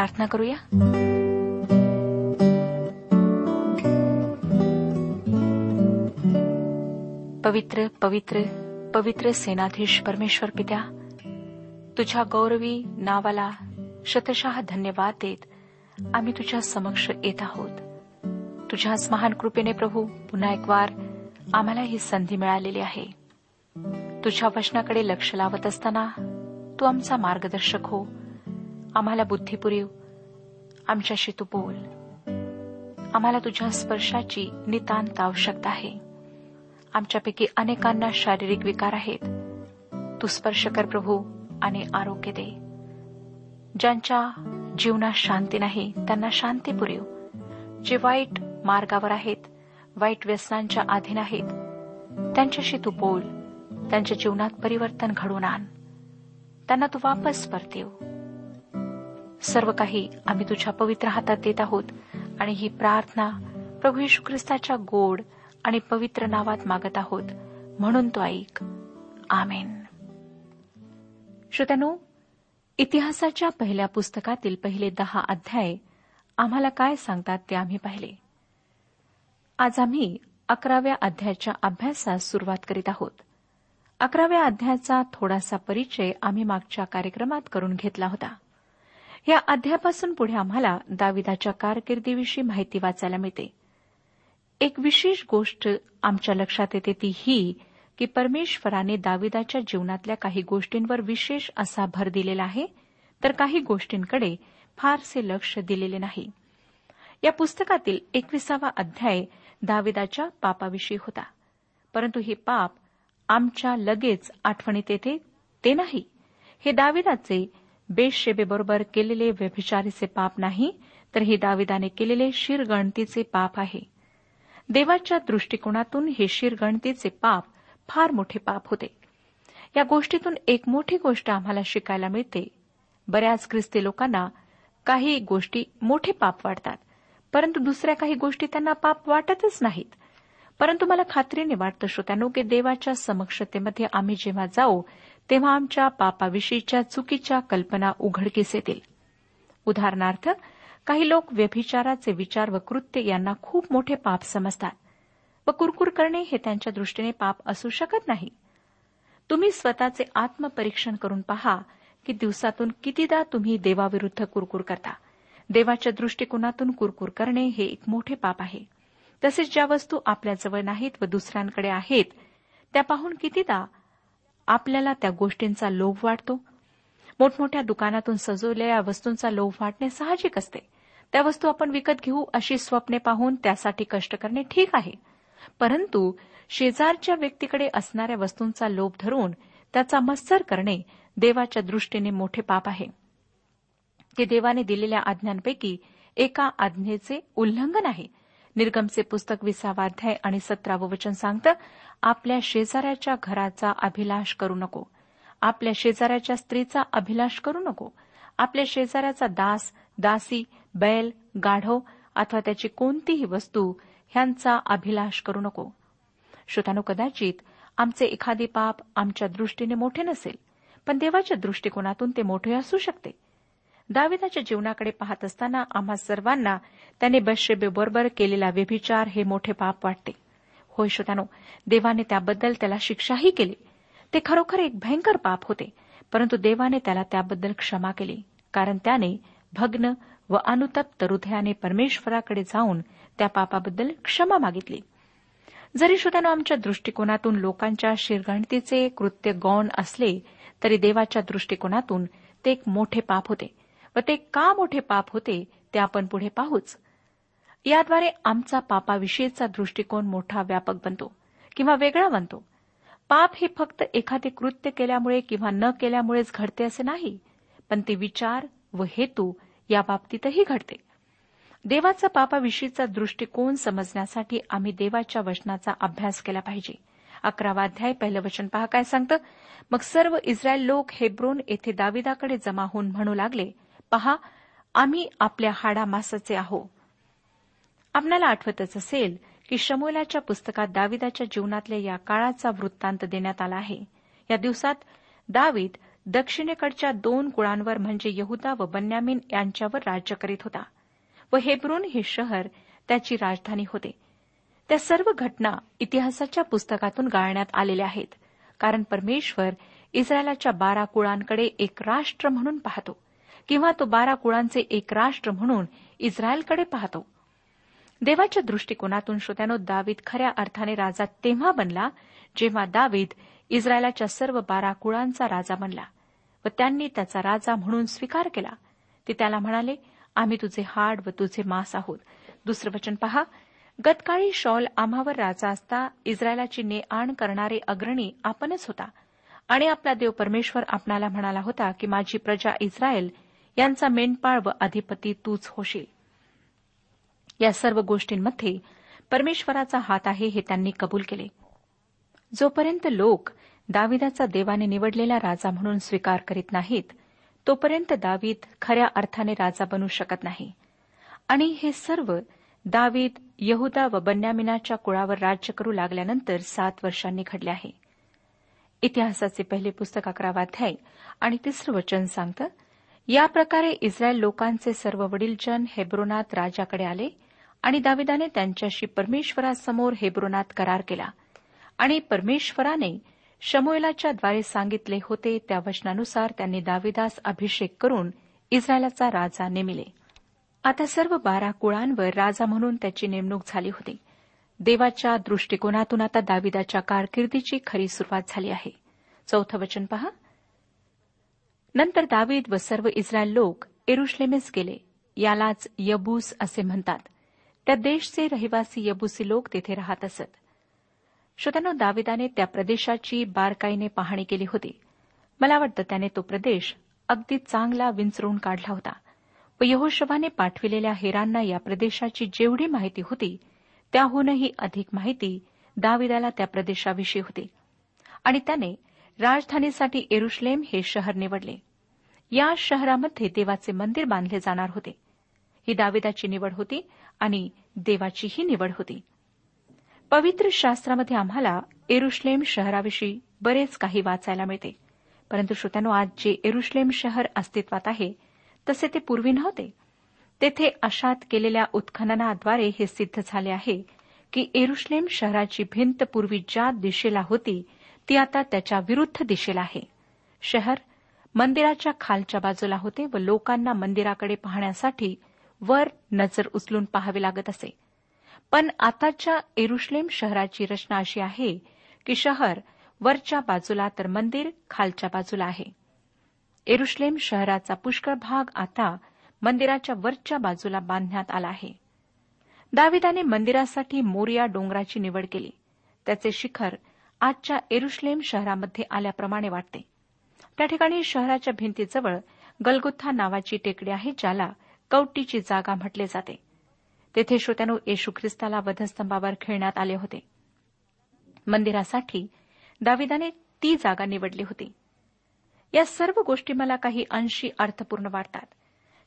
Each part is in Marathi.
प्रार्थना करूया. पवित्र पवित्र पवित्र सेनाधीश परमेश्वर पित्या तुझ्या गौरवी नावाला शतशः धन्यवाद देत आम्ही तुझ्या समक्ष येत आहोत. तुझ्याच महान कृपेने प्रभू पुन्हा एक वार आम्हाला ही संधी मिळालेली आहे. तुझ्या वचनाकडे लक्ष लावत असताना तू आमचा मार्गदर्शक हो. आम्हाला बुद्धी पुरीव. आमच्याशी तू बोल. आम्हाला तुझ्या स्पर्शाची नितांत आवश्यकता आहे. आमच्यापैकी अनेकांना शारीरिक विकार आहेत. तू स्पर्श कर प्रभू आणि आरोग्य दे. ज्यांच्या जीवनात शांती नाही त्यांना शांती पुरेव. जे वाईट मार्गावर आहेत वाईट व्यसनांच्या अधीन आहेत त्यांच्याशी तू बोल. त्यांच्या जीवनात परिवर्तन घडून आण. त्यांना तू वापस परतेव. सर्व काही आम्ही तुझ्या पवित्र हातात देत आहोत. आणि ही प्रार्थना प्रभू येशू ख्रिस्ताच्या गोड आणि पवित्र नावात मागत आहोत. म्हणून तो ऐक. आमेन. श्रोत्यानो इतिहासाच्या पहिल्या पुस्तकातील पहिले दहा अध्याय आम्हाला काय सांगतात ते आम्ही पाहिले. आज आम्ही अकराव्या अध्यायाच्या अभ्यासास सुरुवात करीत आहोत. अकराव्या अध्यायाचा थोडासा परिचय आम्ही मागच्या कार्यक्रमात करून घेतला होता. या अध्यापासून पुढे आम्हाला दाविदाच्या कारकिर्दीविषयी माहिती वाचायला मिळते. एक विशेष गोष्ट आमच्या लक्षात येते ती ही की परमेश्वराने दाविदाच्या जीवनातल्या काही गोष्टींवर विशेष असा भर दिलेला आहे तर काही गोष्टींकडे फारसे लक्ष दिलेले नाही. या पुस्तकातील एकविसावा अध्याय दाविदाच्या पापाविषयी होता. परंतु हे पाप आमच्या लगेच आठवणीत येते ते नाही. हे दाविदाचे बेशेबेबरोबर केलेले व्यभिचारीचे पाप नाही तर हे दाविदाने केलेले शिरगणतीचे पाप आहे. देवाच्या दृष्टिकोनातून हे शिरगणतीचे पाप फार मोठे पाप होते. या गोष्टीतून एक मोठी गोष्ट आम्हाला शिकायला मिळते. बऱ्याच ख्रिस्ती लोकांना काही गोष्टी मोठे पाप वाटतात परंतु दुसऱ्या काही गोष्टी त्यांना पाप वाटतच नाहीत. परंतु मला खात्रीने वाटतं श्रोत्यानो की देवाच्या समक्षतेमध्ये आम्ही जेव्हा जाऊ तेव्हा आमच्या पापाविषयीच्या चुकीच्या कल्पना उघडकीस येतील. उदाहरणार्थ काही लोक व्यभिचाराचे विचार व कृत्य यांना खूप मोठे पाप समजतात व कुरकुर करणे हे त्यांच्या दृष्टीने पाप असू शकत नाही. तुम्ही स्वतःचे आत्मपरीक्षण करून पहा की दिवसातून कितीदा तुम्ही देवाविरुद्ध कुरकुर करता. देवाच्या दृष्टिकोनातून कुरकुर करणे हे एक मोठे पाप आहे. तसेच ज्या वस्तू आपल्याजवळ नाहीत व दुसऱ्यांकडे आहेत त्या पाहून कितीदा आपल्याला त्या गोष्टींचा लोभ वाटतो. मोठमोठ्या दुकानातून सजवलेल्या वस्तूंचा लोभ वाटणे साहजिक असते. त्या वस्तू आपण विकत घेऊ अशी स्वप्ने पाहून त्यासाठी कष्ट करणे ठीक आहे. परंतु शेजारच्या व्यक्तीकडे असणाऱ्या वस्तूंचा लोभ धरून त्याचा मत्सर करणे देवाच्या दृष्टीने मोठे पाप आहे. ते देवाने दिलेल्या आज्ञांपैकी एका आज्ञेचे उल्लंघन आहे. निर्गमचे पुस्तक विसावाध्याय आणि सतरावं वचन सांगतं आपल्या शेजाऱ्याच्या घराचा अभिलाष करू नको. आपल्या शेजाऱ्याच्या स्त्रीचा अभिलाष करू नको. आपल्या शेजाऱ्याचा दास दासी बैल गाढव अथवा त्याची कोणतीही वस्तू ह्यांचा अभिलाष करू नको. श्रोतानो कदाचित आमचे एखादे पाप आमच्या दृष्टीने मोठे नसेल पण देवाच्या दृष्टिकोनातून ते मोठे असू शकते. दाविदाच्या जीवनाकडे पाहत असताना आम्हा सर्वांना त्याने बरोबर केलेला व्यभिचार हे मोठे पाप वाटते. होय श्रोतानो देवाने त्याबद्दल त्याला शिक्षाही केली. ते खरोखर एक भयंकर पाप होते परंतु देवाने त्याला त्याबद्दल क्षमा केली कारण त्याने भग्न व अनुतप्त हृदयाने परमेश्वराकडे जाऊन त्या पापाबद्दल क्षमा मागितली. जरी श्रोत्यानो आमच्या दृष्टिकोनातून लोकांच्या शिरगणतीचे कृत्य गौण असले तरी देवाच्या दृष्टिकोनातून ते एक मोठे पाप होते. व ते का मोठे पाप होते ते आपण पुढे पाहूच. याद्वारे आमचा पापाविषयीचा दृष्टिकोन मोठा व्यापक बनतो किंवा वेगळा बनतो. पाप हे फक्त एखादे कृत्य केल्यामुळे किंवा न केल्यामुळेच घडते असे नाही पण ते विचार व हेतू या बाबतीतही घडते. देवाचा पापाविषयीचा दृष्टिकोन समजण्यासाठी आम्ही देवाच्या वचनाचा अभ्यास केला पाहिजे. अकरावा अध्याय पहिलं वचन पहा काय सांगतं? मग सर्व इस्रायल लोक हेब्रोन येथे दाविदाकडे जमा होऊन म्हणू लागले पहा आम्ही आपल्या हाडामासाचे आहो आपल्याला आठवतच असेल की शमोलाच्या पुस्तकात दाविदाच्या जीवनातल्या या काळाचा वृत्तांत देण्यात आला आहे. या दिवसात दावीद दक्षिणेकडच्या दोन कुळांवर म्हणजे यहुदा व बन्यामीन यांच्यावर राज्य करीत होता व हेब्रोन हे शहर त्याची राजधानी होते. त्या सर्व घटना इतिहासाच्या पुस्तकातून गाळण्यात आलेल्या आहेत कारण परमेश्वर इस्रायलाच्या बारा कुळांकडे एक राष्ट्र म्हणून पाहतो. किंवा तो बारा कुळांचे एक राष्ट्र म्हणून इस्रायलकडे पाहतो. देवाच्या दृष्टिकोनातून श्रोत्यानो दावीद खऱ्या अर्थाने राजा तेव्हा बनला जेव्हा दावीद इस्रायलाच्या सर्व बारा कुळांचा राजा बनला व त्यांनी त्याचा राजा म्हणून स्वीकार केला. ते त्याला म्हणाले आम्ही तुझे हाड व तुझे मांस आहोत. दुसरं वचन पहा गतकाळी शॉल आम्हावर राजा असता इस्रायलाची ने आण करणारे अग्रणी आपणच होता. आणि आपला देव परमेश्वर आपणाला म्हणाला होता की माझी प्रजा इस्रायल यांचा मेंढपाळ व अधिपती तूच होशील. या सर्व गोष्टींमध्ये परमेश्वराचा हात आहे हे त्यांनी कबूल केले. जोपर्यंत लोक दाविदाचा देवाने निवडलेला राजा म्हणून स्वीकार करीत नाहीत तोपर्यंत दावीद खऱ्या अर्थाने राजा बनू शकत नाही. आणि हे सर्व दावीद यहुदा व बन्यामिनाच्या कुळावर राज्य करू लागल्यानंतर सात वर्षांनी घडले आहे. इतिहासाचे पहिले पुस्तक अकरावा अध्याय आणि तिसरं वचन सांगतं या प्रकारे इस्रायल लोकांचे सर्व वडीलजन हेब्रोनात राजाकडे आले आणि दाविदाने त्यांच्याशी परमेश्वरासमोर हेब्रोनात करार केला. आणि परमेश्वराने शमोयलाच्या द्वारे सांगितले होते त्या वचनानुसार त्यांनी दाविदास अभिषेक करून इस्रायलाचा राजा नेमिले. आता सर्व बारा कुळांवर राजा म्हणून त्याची नेमणूक झाली होती. देवाच्या दृष्टिकोनातून आता दाविदाच्या कारकिर्दीची खरी सुरुवात झाली आहे. चौथं वचन पहा. नंतर दावीद व सर्व इस्रायल लोक एरुश्लेमेस गेले. यालाच यबूस असे म्हणतात. त्या देशचे रहिवासी यबुसी लोक तेथे राहत असत. श्रोत्यानो दाविदाने त्या प्रदेशाची बारकाईने पाहणी केली होती. मला वाटतं त्याने तो प्रदेश अगदी चांगला विंचरून काढला होता. व यहोशवाने पाठविलेल्या हेरांना या प्रदेशाची जेवढी माहिती होती त्याहूनही अधिक माहिती दाविदाला त्या प्रदेशाविषयी होती. आणि त्याने राजधानीसाठी एरुश्लेम हे शहर निवडले. या शहरामध्ये देवाचे मंदिर बांधले जाणार होते. ही दाविदाची निवड होती आणि देवाचीही निवड होती. पवित्र शास्त्रामध्ये आम्हाला एरुश्लेम शहराविषयी बरेच काही वाचायला मिळते. परंतु श्रोत्यानो आज जे एरुश्लेम शहर अस्तित्वात आहे तसे ते पूर्वी नव्हते. तेथे अशात केलेल्या उत्खननाद्वारे हे सिद्ध झाले आहे की एरुश्लेम शहराची भिंत पूर्वी ज्या दिशेला होती ती आता त्याच्या विरुद्ध दिशेला आहे. शहर मंदिराच्या खालच्या बाजूला होते व लोकांना मंदिराकडे पाहण्यासाठी वर नजर उचलून पाहावे लागत असे. पण आताच्या एरुश्लेम शहराची रचना अशी आहे की शहर वरच्या बाजूला तर मंदिर खालच्या बाजूला आहे. एरुश्लेम शहराचा पुष्कळ भाग आता मंदिराच्या वरच्या बाजूला बांधण्यात आला आहे. दाविदाने मंदिरासाठी मोरिया डोंगराची निवड केली. त्याचे शिखर आजच्या एरुश्लेम शहरामध्ये आल्याप्रमाणे वाटते. त्या ठिकाणी शहराच्या भिंतीजवळ गलगुत्था नावाची टेकडी आहे ज्याला कवटीची जागा म्हटले जाते. तेथे श्रोत्यानो येशू ख्रिस्ताला वधस्तंभावर खेळण्यात आले होते. मंदिरासाठी दाविदाने ती जागा निवडली होती. या सर्व गोष्टी मला काही अंशी अर्थपूर्ण वाटतात.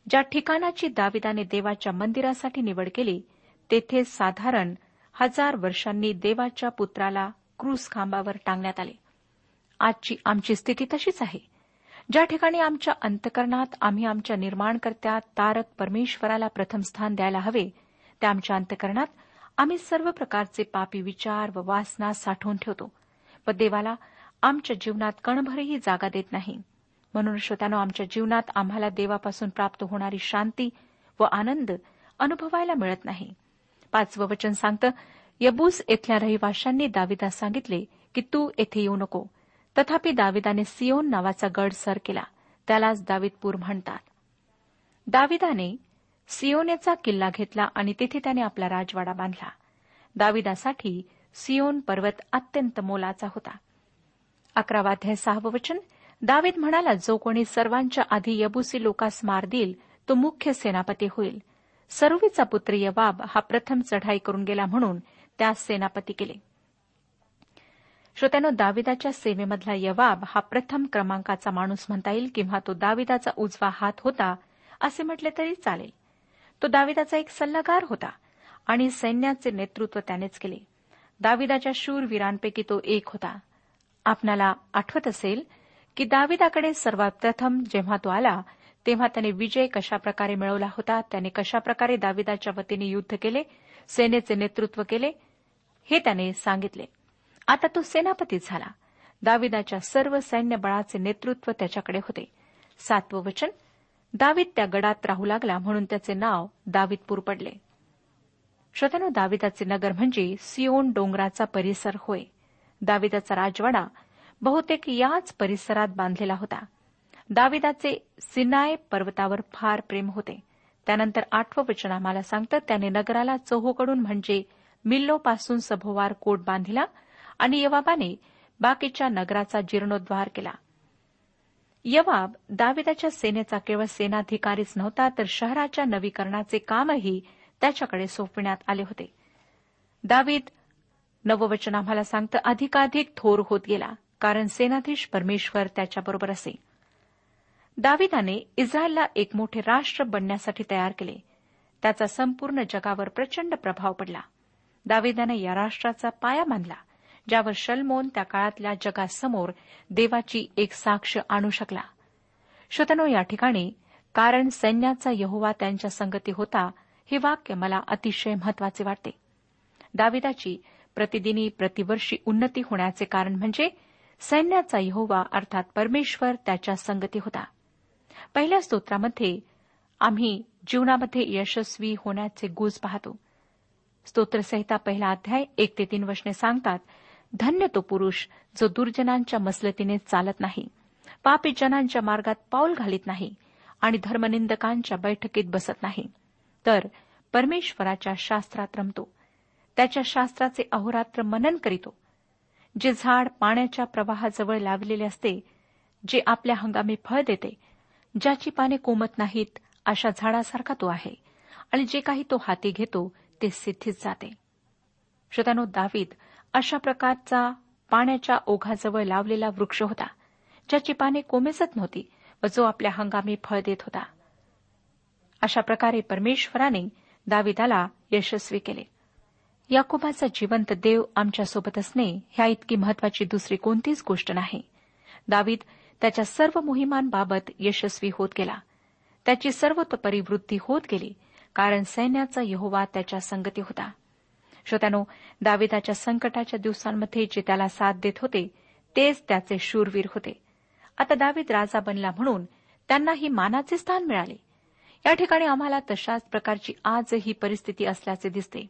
ज्या ठिकाणाची दाविदाने देवाच्या मंदिरासाठी निवड केली तेथे साधारण हजार वर्षांनी देवाच्या पुत्राला क्रूस खांबावर टांगण्यात आले. आजची आमची स्थिती तशीच आहे. ज्या ठिकाणी आमच्या अंतकरणात आम्ही आमच्या निर्माणकर्त्या तारक परमेश्वराला प्रथम स्थान द्यायला हवे त्या आमच्या अंतकरणात आम्ही सर्व प्रकारचे पापी विचार व वासना साठवून ठेवतो. व देवाला आमच्या जीवनात कणभरही जागा देत नाही. म्हणून श्रोत्यानो आमच्या जीवनात आम्हाला देवापासून प्राप्त होणारी शांती व आनंद अनुभवायला मिळत नाही. पाचवं वचन सांगतं यबूस येथल्या रहिवाशांनी दाविदास सांगितले की तू येथे येऊ नको. तथापि दाविदाने सियोन नावाचा गड सर केला. त्यालाच दाविदपूर म्हणतात. दाविदाने सियोनेचा किल्ला घेतला आणि तिथे त्याने आपला राजवाडा बांधला. दाविदासाठी सियोन पर्वत अत्यंत मोलाचा होता. अकरावाध्याय सहावं वचन. दावीद म्हणाला जो कोणी सर्वांच्या आधी यबुसी लोकास मार देईल तो मुख्य सेनापती होईल. सरुवीचा पुत्र यवाब हा प्रथम चढाई करून गेला म्हणून त्यास सेनापती केले. श्रोत्यानो दाविदाच्या सेवेमधला यवाब हा प्रथम क्रमांकाचा माणूस म्हणता येईल किंवा तो दाविदाचा उजवा हात होता असे म्हटले तरी चालेल. तो दाविदाचा एक सल्लागार होता आणि सैन्याचे नेतृत्व त्यानेच केले. दाविदाच्या शूरवीरांपैकी तो एक होता. आपणाला आठवत असेल की दाविदाकडे सर्वात प्रथम जेव्हा तो आला तेव्हा त्याने विजय कशाप्रकारे मिळवला होता त्याने कशाप्रकारे दाविदाच्या वतीने युद्ध केले सेनेचे नेतृत्व केले हे त्याने सांगितले. आता तो सेनापती झाला. दाविदाच्या सर्व सैन्यबळाचे नेतृत्व त्याच्याकडे होते. सातवं वचन दावीद त्या गडात राहू लागला म्हणून त्याचे नाव दावीदपूर पडले. श्रोत्यानो दाविदाचे नगर म्हणजे सिओन डोंगराचा परिसर होय. दाविदाचा राजवाडा बहुतेक याच परिसरात बांधलेला होता. दाविदाचे सिनाय पर्वतावर फार प्रेम होते. त्यानंतर आठवं वचन आम्हाला सांगतं त्याने नगराला चौहोकडून म्हणजे मिल्लोपासून सभोवार कोट बांधिला आणि यवाबाने बाकीच्या नगराचा जीर्णोद्वार केला. यवाब दाविदाच्या सेनेचा केवळ सेनाधिकारीच नव्हता तर शहराच्या नवीकरणाचे कामही त्याच्याकडे सोपविण्यात आले होते. दावीद नववचन आम्हाला सांगतं अधिकाधिक थोर होत गेला कारण सेनाधीश परमेश्वर त्याच्याबरोबर असे. दाविदाने इस्रायलला एक मोठे राष्ट्र बनण्यासाठी तयार केले. त्याचा संपूर्ण जगावर प्रचंड प्रभाव पडला. दाविदाने या राष्ट्राचा पाया मानला ज्यावर शलमोन त्या काळातल्या जगासमोर देवाची एक साक्ष आणू शकला. श्रोतनो या ठिकाणी कारण सैन्याचा यहोवा त्यांच्या संगती होता हे वाक्य मला अतिशय महत्त्वाचे वाटते. दाविदाची प्रतिदिनी प्रतिवर्षी उन्नती होण्याचे कारण म्हणजे सैन्याचा यहोवा अर्थात परमेश्वर त्याच्या संगती होता. पहिल्या स्तोत्रामध्ये आम्ही जीवनामध्ये यशस्वी होण्याचे गुज पाहतो. स्तोत्रसहिता पहिला अध्याय एक ते तीन वचने सांगतात धन्य तो पुरुष जो दुर्जनांच्या मसलतीने चालत नाही पापी जनांच्या मार्गात पाऊल घालीत नाही आणि धर्मनिंदकांच्या बैठकीत बसत नाही. तर परमेश्वराच्या शास्त्रात रमतो. त्याच्या शास्त्राचे अहोरात्र मनन करीतो. जे झाड पाण्याच्या प्रवाहाजवळ लावलेले असते जे आपल्या हंगामी फळ देते ज्याची पाने कोमत नाहीत अशा झाडासारखा तो आहे. आणि जे काही तो हाती घेतो ते सिद्धीत जाते. श्रोतानो दावीद अशा प्रकारचा पाण्याच्या ओघाजवळ लावलेला वृक्ष होता ज्याची पाने कोमेजत नव्हती व जो आपल्या हंगामी फळ देत होता. अशा प्रकारे परमेश्वराने दाविदाला यशस्वी केले. याकोबाचा जिवंत देव आमच्यासोबत असणे ह्या इतकी महत्वाची दुसरी कोणतीच गोष्ट नाही. दावीद त्याच्या सर्व मोहिमांबाबत यशस्वी होत गेला. त्याची सर्वतोपरी वृद्धी होत गेली कारण सैन्याचा यहोवा त्याच्या संगती होता. श्रोत्यानो दाविदाच्या संकटाच्या दिवसांमध्ये जे त्याला साथ देत होते तेच त्याचे शूरवीर होते. आता दावीद राजा बनला म्हणून त्यांनाही मानाचे स्थान मिळाले. या ठिकाणी आम्हाला तशाच प्रकारची आज ही परिस्थिती असल्याचे दिसते.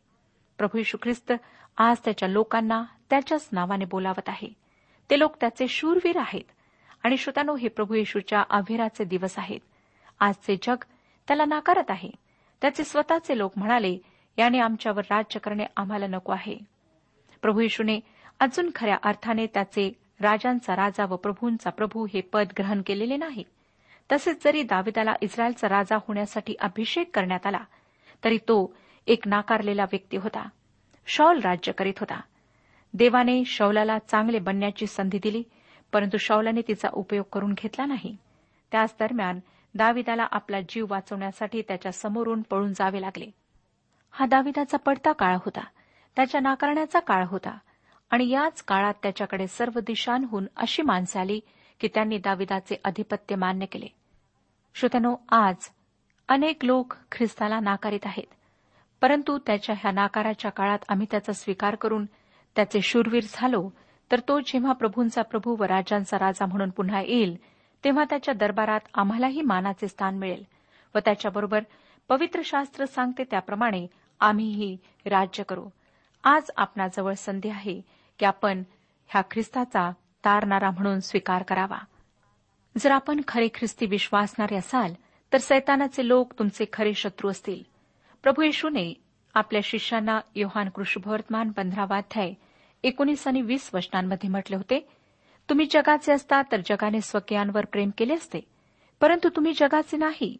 प्रभू यशू ख्रिस्त आज त्याच्या लोकांना त्याच्याच नावाने बोलावत आहे. ते लोक त्याचे शूरवीर आहेत. आणि श्रोतानो हे प्रभू येशूच्या अभिराचे दिवस आहेत. आजचे जग त्याला नाकारत आहे. त्याचे स्वतःचे लोक म्हणाले याने आमच्यावर राज्य करणे आम्हाला नको आहे. प्रभू येशूने अजून खऱ्या अर्थाने त्याचे राजांचा राजा व प्रभूंचा प्रभू हे पद ग्रहण केलेले नाही. तसेच जरी दाविदाला इस्रायलचा राजा होण्यासाठी अभिषेक करण्यात आला तरी तो एक नाकारलेला व्यक्ती होता. शौल राज्य करीत होता. देवाने शौलाला चांगले बनण्याची संधी दिली परंतु शौलाने तिचा उपयोग करून घेतला नाही. त्याच दरम्यान दाविदाला आपला जीव वाचवण्यासाठी त्याच्या समोरून पळून जावे लागले. हा दाविदाचा पडता काळ होता. त्याच्या नाकारण्याचा काळ होता. आणि याच काळात त्याच्याकडे सर्व दिशांहून अशी माणसे आली की त्यांनी दाविदाचे अधिपत्य मान्य केले. श्रोत्यानो आज अनेक लोक ख्रिस्ताला नाकारित आहेत. परंतु त्याच्या ह्या नाकाराच्या काळात आम्ही त्याचा स्वीकार करून त्याचे शूरवीर झालो तर तो जेव्हा प्रभूंचा प्रभू व राजांचा राजा म्हणून पुन्हा येईल तेव्हा त्याच्या दरबारात आम्हालाही मानाचे स्थान मिळेल. व त्याच्याबरोबर पवित्र शास्त्र सांगते त्याप्रमाणे आम्हीही राज्य करू. आज आपणाजवळ संधी आहे की आपण ह्या ख्रिस्ताचा तारणारा म्हणून स्वीकार करावा. जर आपण खरे ख्रिस्ती विश्वासणारे असाल तर सैतानाचे लोक तुमचे खरे शत्रू असतील. प्रभू येशूने आपल्या शिष्यांना योहान कृष्णभवर्तमान पंधरावाध्याय एकोणीस आणि वीस वचनांमध्ये म्हटले होते तुम्ही जगाचे असता तर जगाने स्वकीयांवर प्रेम केले असते परंतु तुम्ही जगाचे नाही.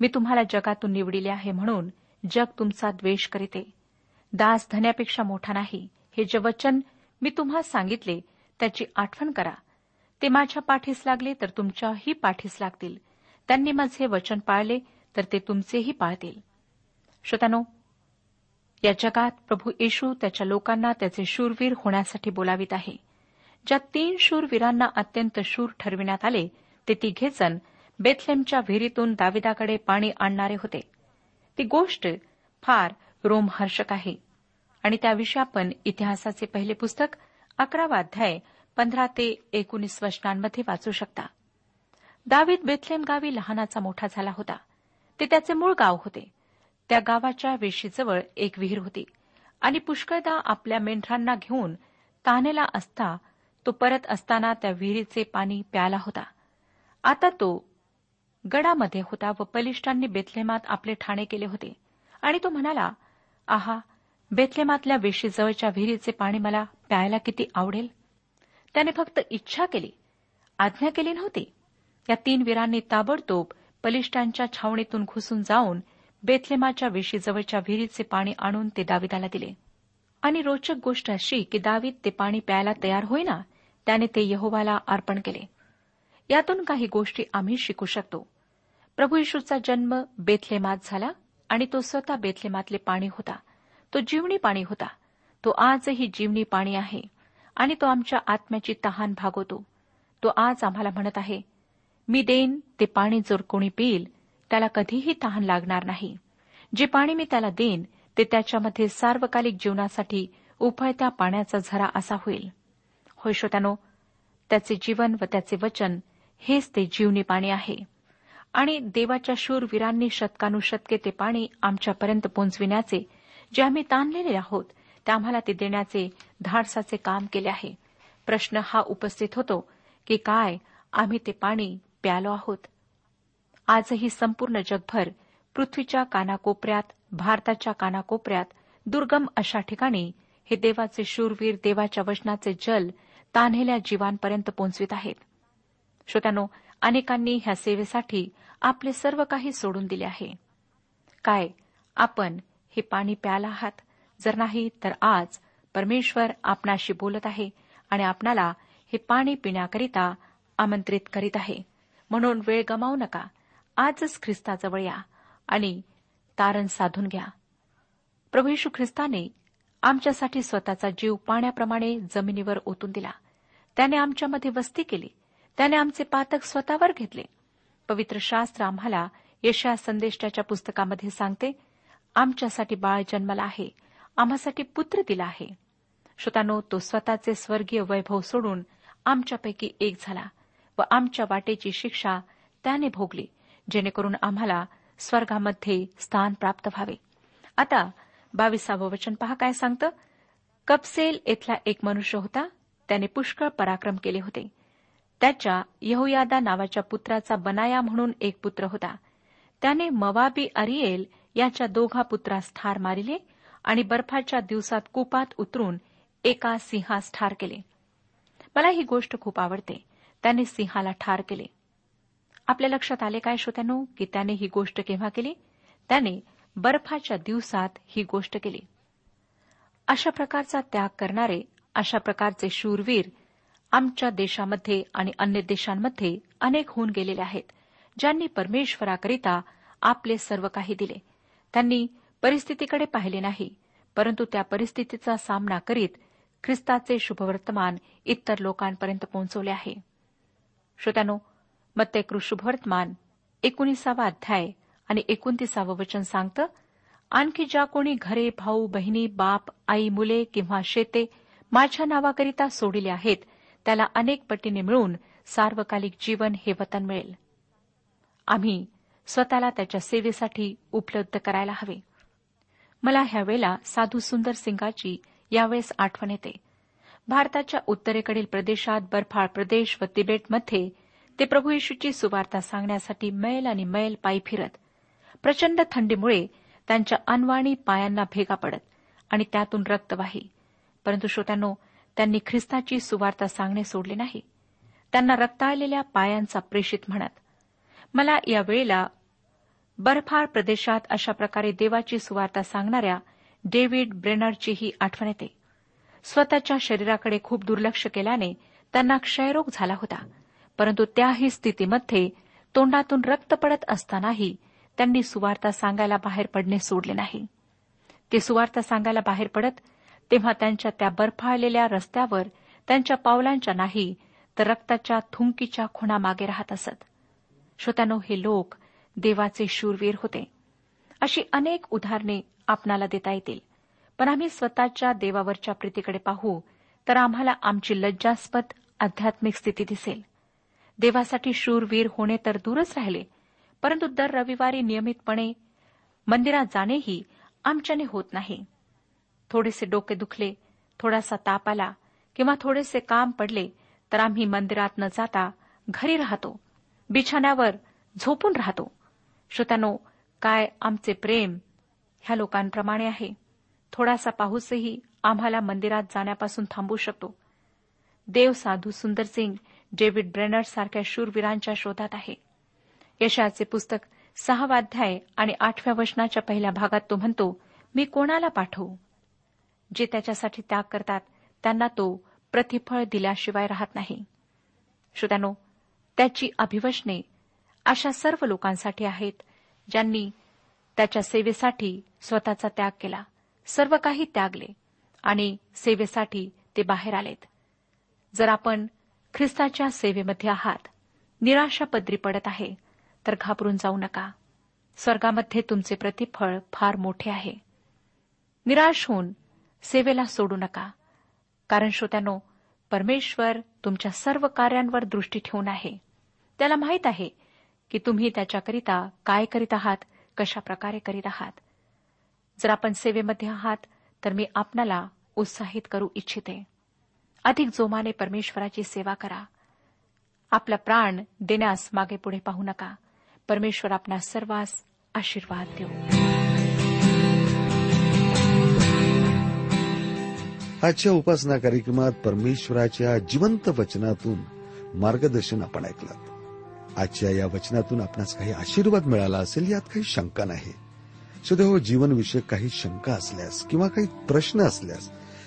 मी तुम्हाला जगातून निवडिले आहे म्हणून जग तुमचा द्वेष करीते. दास धन्यापेक्षा मोठा नाही. हे जे वचन मी तुम्हा सांगितले त्याची आठवण करा. ते माझ्या पाठीस लागले तर तुमच्याही पाठीस लागतील. त्यांनी माझे वचन पाळले तर ते तुमचेही पाळतील. श्रोतानो या जगात प्रभू येशू त्याच्या लोकांना त्याचे शूरवीर होण्यासाठी बोलावित आहे. ज्या तीन शूरवीरांना अत्यंत शूर ठरविण्यात आले ते तिघेजण बेथलेमच्या विहिरीतून दाविदाकडे पाणी आणणारे होते. ती गोष्ट फार रोमहर्षक आहे. आणि त्याविषयी आपण इतिहासाचे पहिले पुस्तक अकरावा अध्याय पंधरा ते एकोणीस वचनांमध्ये वाचू शकता. दावीद बेथलेम गावी लहानाचा मोठा झाला होता. ते त्याचे मूळ गाव होते. त्या गावाच्या वेशीजवळ एक विहीर होती. आणि पुष्कळदा आपल्या मेंढरांना घेऊन तानेला असता तो परत असताना त्या विहिरीचे पाणी प्याला होता. आता तो गडामध्ये होता व बलिष्ठांनी बेथलेमात आपले ठाणे केले होते. आणि तो म्हणाला आहा बेथलेमातल्या वेशीजवळच्या विहिरीचे पाणी मला प्यायला किती आवडेल? त्याने फक्त इच्छा केली. आज्ञा केली नव्हती. या तीन वीरांनी ताबडतोब बलिष्ठांच्या छावणीतून घुसून जाऊन बेथलेमाच्या वेशीजवळच्या विहिरीचे पाणी आणून ते दाविदाला दिले. आणि रोचक गोष्ट अशी की दावीद ते पाणी प्यायला तयार होईना त्याने ते यहोवाला अर्पण केले. यातून काही गोष्टी आम्ही शिकू शकतो. प्रभू येशूचा जन्म बेथलेमात झाला आणि तो स्वतः बेथलेमातले पाणी होता. तो जीवनी पाणी होता. तो आजही जीवनी पाणी आहे आणि तो आमच्या आत्म्याची तहान भागवतो. तो आज आम्हाला म्हणत आहे मी देईन ते पाणी जर कोणी पिईल त्याला कधीही तहान लागणार नाही. जे पाणी मी त्याला देईन ते त्याच्यामध्ये सार्वकालिक जीवनासाठी उफळत्या पाण्याचा झरा असा होईल. होय श्रोत्यानो त्याचे जीवन व त्याचे वचन हेच ते जीवनी पाणी आहे. आणि देवाच्या शूरवीरांनी शतकानुशतके ते पाणी आमच्यापर्यंत पोहोचविण्याचे जे आम्ही ताणलेले आहोत ते आम्हाला ते देण्याचे धाडसाचे काम केले आहे. प्रश्न हा उपस्थित होतो की काय आम्ही ते पाणी प्यालो आहोत? आजही संपूर्ण जगभर पृथ्वीच्या कानाकोपऱ्यात भारताच्या कानाकोपऱ्यात दुर्गम अशा ठिकाणी हे देवाचे शूरवीर देवाच्या वचनाचे जल तान्हेल्या जीवांपर्यंत पोहोचवित आहेत. श्रोत्यानो अनेकांनी ह्या सेवेसाठी आपले सर्व काही सोडून दिले आहे. काय आपण हे पाणी प्याला आहात? जर नाही तर आज परमेश्वर आपणाशी बोलत आहे आणि आपणाला हे पाणी पिण्याकरिता आमंत्रित करीत आहे. म्हणून वेळ गमावू नका. आजच ख्रिस्ताजवळ या आणि तारण साधून घ्या. प्रभू यशू ख्रिस्ताने आमच्यासाठी स्वतःचा जीव पाण्याप्रमाणे जमिनीवर ओतून दिला. त्याने आमच्यामध्ये वस्ती केली. त्याने आमचे पातक स्वतःवर घेतले. पवित्र शास्त्र आम्हाला यशा संदेशाच्या पुस्तकामध्ये सांगते आमच्यासाठी बाळ जन्मला आहे. आम्हासाठी पुत्र दिला आहे. श्रोतानो तो स्वतःचे स्वर्गीय वैभव सोडून आमच्यापैकी एक झाला व आमच्या वाटेची शिक्षा त्याने भोगली. जेणेकरून आम्हाला स्वर्गामध्ये स्थान प्राप्त व्हावे. आता बावीसावं वचन पहा काय सांगतं. कपसेल इथला एक मनुष्य होता. त्याने पुष्कळ पराक्रम केले होते. त्याच्या यहोयादा नावाच्या पुत्राचा बनाया म्हणून एक पुत्र होता. त्याने मवाबी अरिएल याच्या दोघा पुत्रास ठार मारिले आणि बर्फाच्या दिवसात कुपात उतरून एका सिंहास ठार केले. मला ही गोष्ट खूप आवडते. त्याने सिंहाला ठार केले. आपल्या लक्षात आले काय श्रोत्यानो? की त्याने ही गोष्ट केव्हा केली? त्याने बर्फाच्या दिवसात ही गोष्ट केली. अशा प्रकारचा त्याग करणारे अशा प्रकारचे शूरवीर आमच्या देशामध्ये आणि अन्य देशांमध्ये अनेक होऊन गेलेले आहेत ज्यांनी परमेश्वराकरिता आपले सर्व काही दिले. त्यांनी परिस्थितीकडे पाहिले नाही परंतु त्या परिस्थितीचा सामना करीत ख्रिस्ताचे शुभवर्तमान इतर लोकांपर्यंत पोहोचवले आहे. श्रोत्यानो मत्तेकृ शुभवर्तमान एकोणीसावा अध्याय आणि एकोणतीसावं वचन सांगतं आणखी ज्या कोणी घरे भाऊ बहिणी बाप आई मुले किंवा शेते माझ्या नावाकरिता सोडिले आहेत त्याला अनेक पटीने मिळून सार्वकालिक जीवन हे वतन मिळेल. आम्ही स्वतःला त्याच्या सेवेसाठी उपलब्ध करायला हवे. मला ह्यावेळेला साधू सुंदर सिंगाची यावेळेस आठवण येते. भारताच्या उत्तरेकडील प्रदेशात बर्फाळ प्रदेश व तिबेटमध्ये ते प्रभू येशूची सुवार्ता सांगण्यासाठी मैल आणि मैल पायी फिरत प्रचंड थंडीमुळे त्यांच्या अनवाणी पायांना भेगा पडत आणि त्यातून रक्तवाही परंतु श्रोत्यानो त्यांनी ख्रिस्ताची सुवार्ता सांगणे सोडले नाही. त्यांना रक्ताळलेल्या पायांचा प्रेषित म्हणत मला या वेळेला बर्फाळ प्रदेशात अशा प्रकारे देवाची सुवार्ता सांगणाऱ्या डेव्हिड ब्रेनरचीही आठवण येते. स्वतःच्या शरीराकडे खूप दुर्लक्ष केल्याने त्यांना क्षयरोग झाला होता. परंतु त्याही स्थितीमध्ये तोंडातून रक्त पडत असतानाही त्यांनी सुवार्ता सांगायला बाहेर पडणे सोडले नाही. ते सुवार्ता सांगायला बाहेर पडत तेव्हा त्यांच्या त्या बर्फाळलेल्या रस्त्यावर त्यांच्या पावलांच्या नाही तर रक्ताच्या थुंकीच्या खुणा मागे राहत असत. श्रोत्यानो हे लोक देवाचे शूरवीर होते. अशी अनेक उदाहरणे आपणाला देता येतील. पण आम्ही स्वतःच्या देवावरच्या प्रीतीकडे पाहू तर आम्हाला आमची लज्जास्पद आध्यात्मिक स्थिती दिसेल. देवासाठी शूरवीर होणे तर दूरच राहिले. परंतु दर रविवारी नियमितपणे मंदिरात जाणेही आमच्याने होत नाही. थोडेसे डोके दुखले थोडासा ताप आला किंवा थोडेसे काम पडले तर आम्ही मंदिरात न जाता घरी राहतो बिछाण्यावर झोपून राहतो. श्रोत्यानो काय आमचे प्रेम ह्या लोकांप्रमाणे आहे. थोडासा पाऊसही आम्हाला मंदिरात जाण्यापासून थांबू शकतो. देव साधू सुंदर सिंग डेव्हिड ब्रेनर सारख्या शूरवीरांच्या शोधात आहे. यशाचे पुस्तक सहावाध्याय आणि आठव्या वचनाच्या पहिल्या भागात तो म्हणतो मी कोणाला पाठवू? जे त्याच्यासाठी त्याग करतात त्यांना तो प्रतिफळ दिल्याशिवाय राहत नाही. श्रोत्यानो त्याची अभिवचने अशा सर्व लोकांसाठी आहेत ज्यांनी त्याच्या सेवेसाठी स्वतःचा त्याग केला सर्व काही त्यागले आणि सेवेसाठी ते बाहेर आलेत. जर आपण ख्रिस्ताच्या सेवेमध्ये आहात. निराशा पदरी पडत आहे. तर घाबरून जाऊ नका. स्वर्गामध्ये तुमचे प्रतिफळ फार मोठे आहे. निराश होऊन सेवेला सोडू नका. कारण श्रोत्यानो परमेश्वर तुमच्या सर्व कार्यांवर दृष्टी ठेवून आहे. त्याला माहीत आहे की तुम्ही त्याच्याकरिता काय करीत आहात कशा प्रकारे करीत आहात. जर आपण सेवेमध्ये आहात तर मी आपणाला उत्साहित करू इच्छिते. अधिक जोमाने परमेश्वराची सेवा करा. आपला प्राण देण्यास मागे पुढे पाहू नका. परमेश्वर आपला सर्वांस आशीर्वाद देऊ. आजच्या उपासना कार्यक्रमात परमेश्वराच्या जिवंत वचनातून मार्गदर्शन आपण ऐकलं. आजच्या या वचनातून आपणास काही आशीर्वाद मिळाला असेल यात काही शंका नाही. सुदैव जीवनविषयक काही शंका असल्यास किंवा काही प्रश्न असल्यास